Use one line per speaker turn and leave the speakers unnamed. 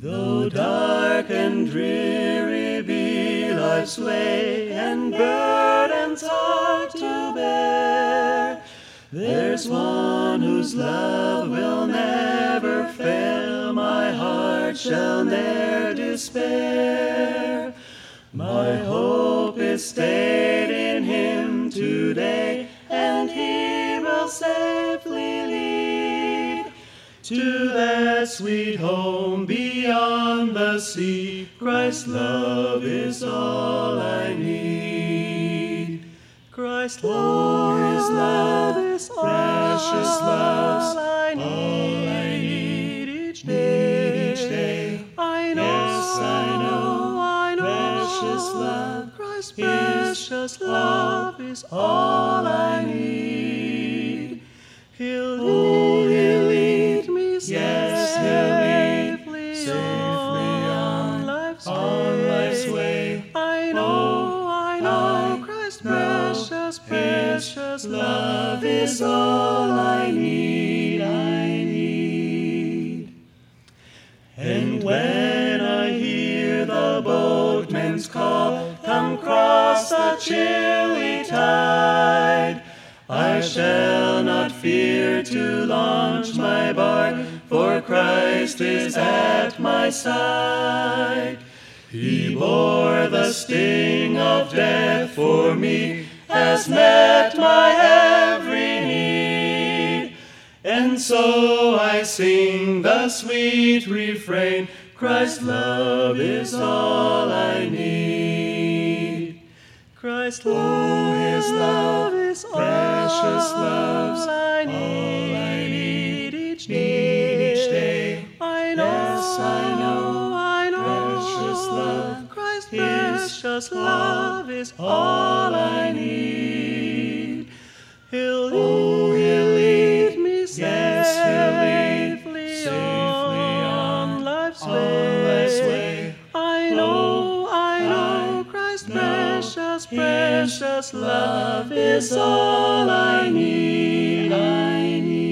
Though dark and dreary be life's way, and burdens hard to bear, there's one whose love will never fail, my heart shall ne'er despair. My hope is stayed in him today, and he will lead to that sweet home beyond the sea. Christ's love is all I need. Christ's love, His love is precious love, all I need each day. Each day.
I know,
Yes, I know.
I know.
Precious love
Christ's precious love is all I need. He'll
Oh,
precious, precious love
love is all I need, I need. And when I hear the boatman's call, come cross the chilly tide, I shall not fear to launch my bark, for Christ is at my side. He bore the sting of death for me, has met my every need. And so I sing the sweet refrain Christ's love is all I need.
Christ's
Oh,
love,
His love,
is
precious
all
love's
I
all
need,
I need
each
need
day.
each day.
I know,
Yes, I know.
I know.
Precious love
precious love is
all I need.
He'll
Oh, He'll lead,
me
yes, He'll lead
safely,
safely
on life's
on
way.
life's way.
Oh, I know, I know,
I
Christ's
know
precious, precious love
Love is all I need, I need.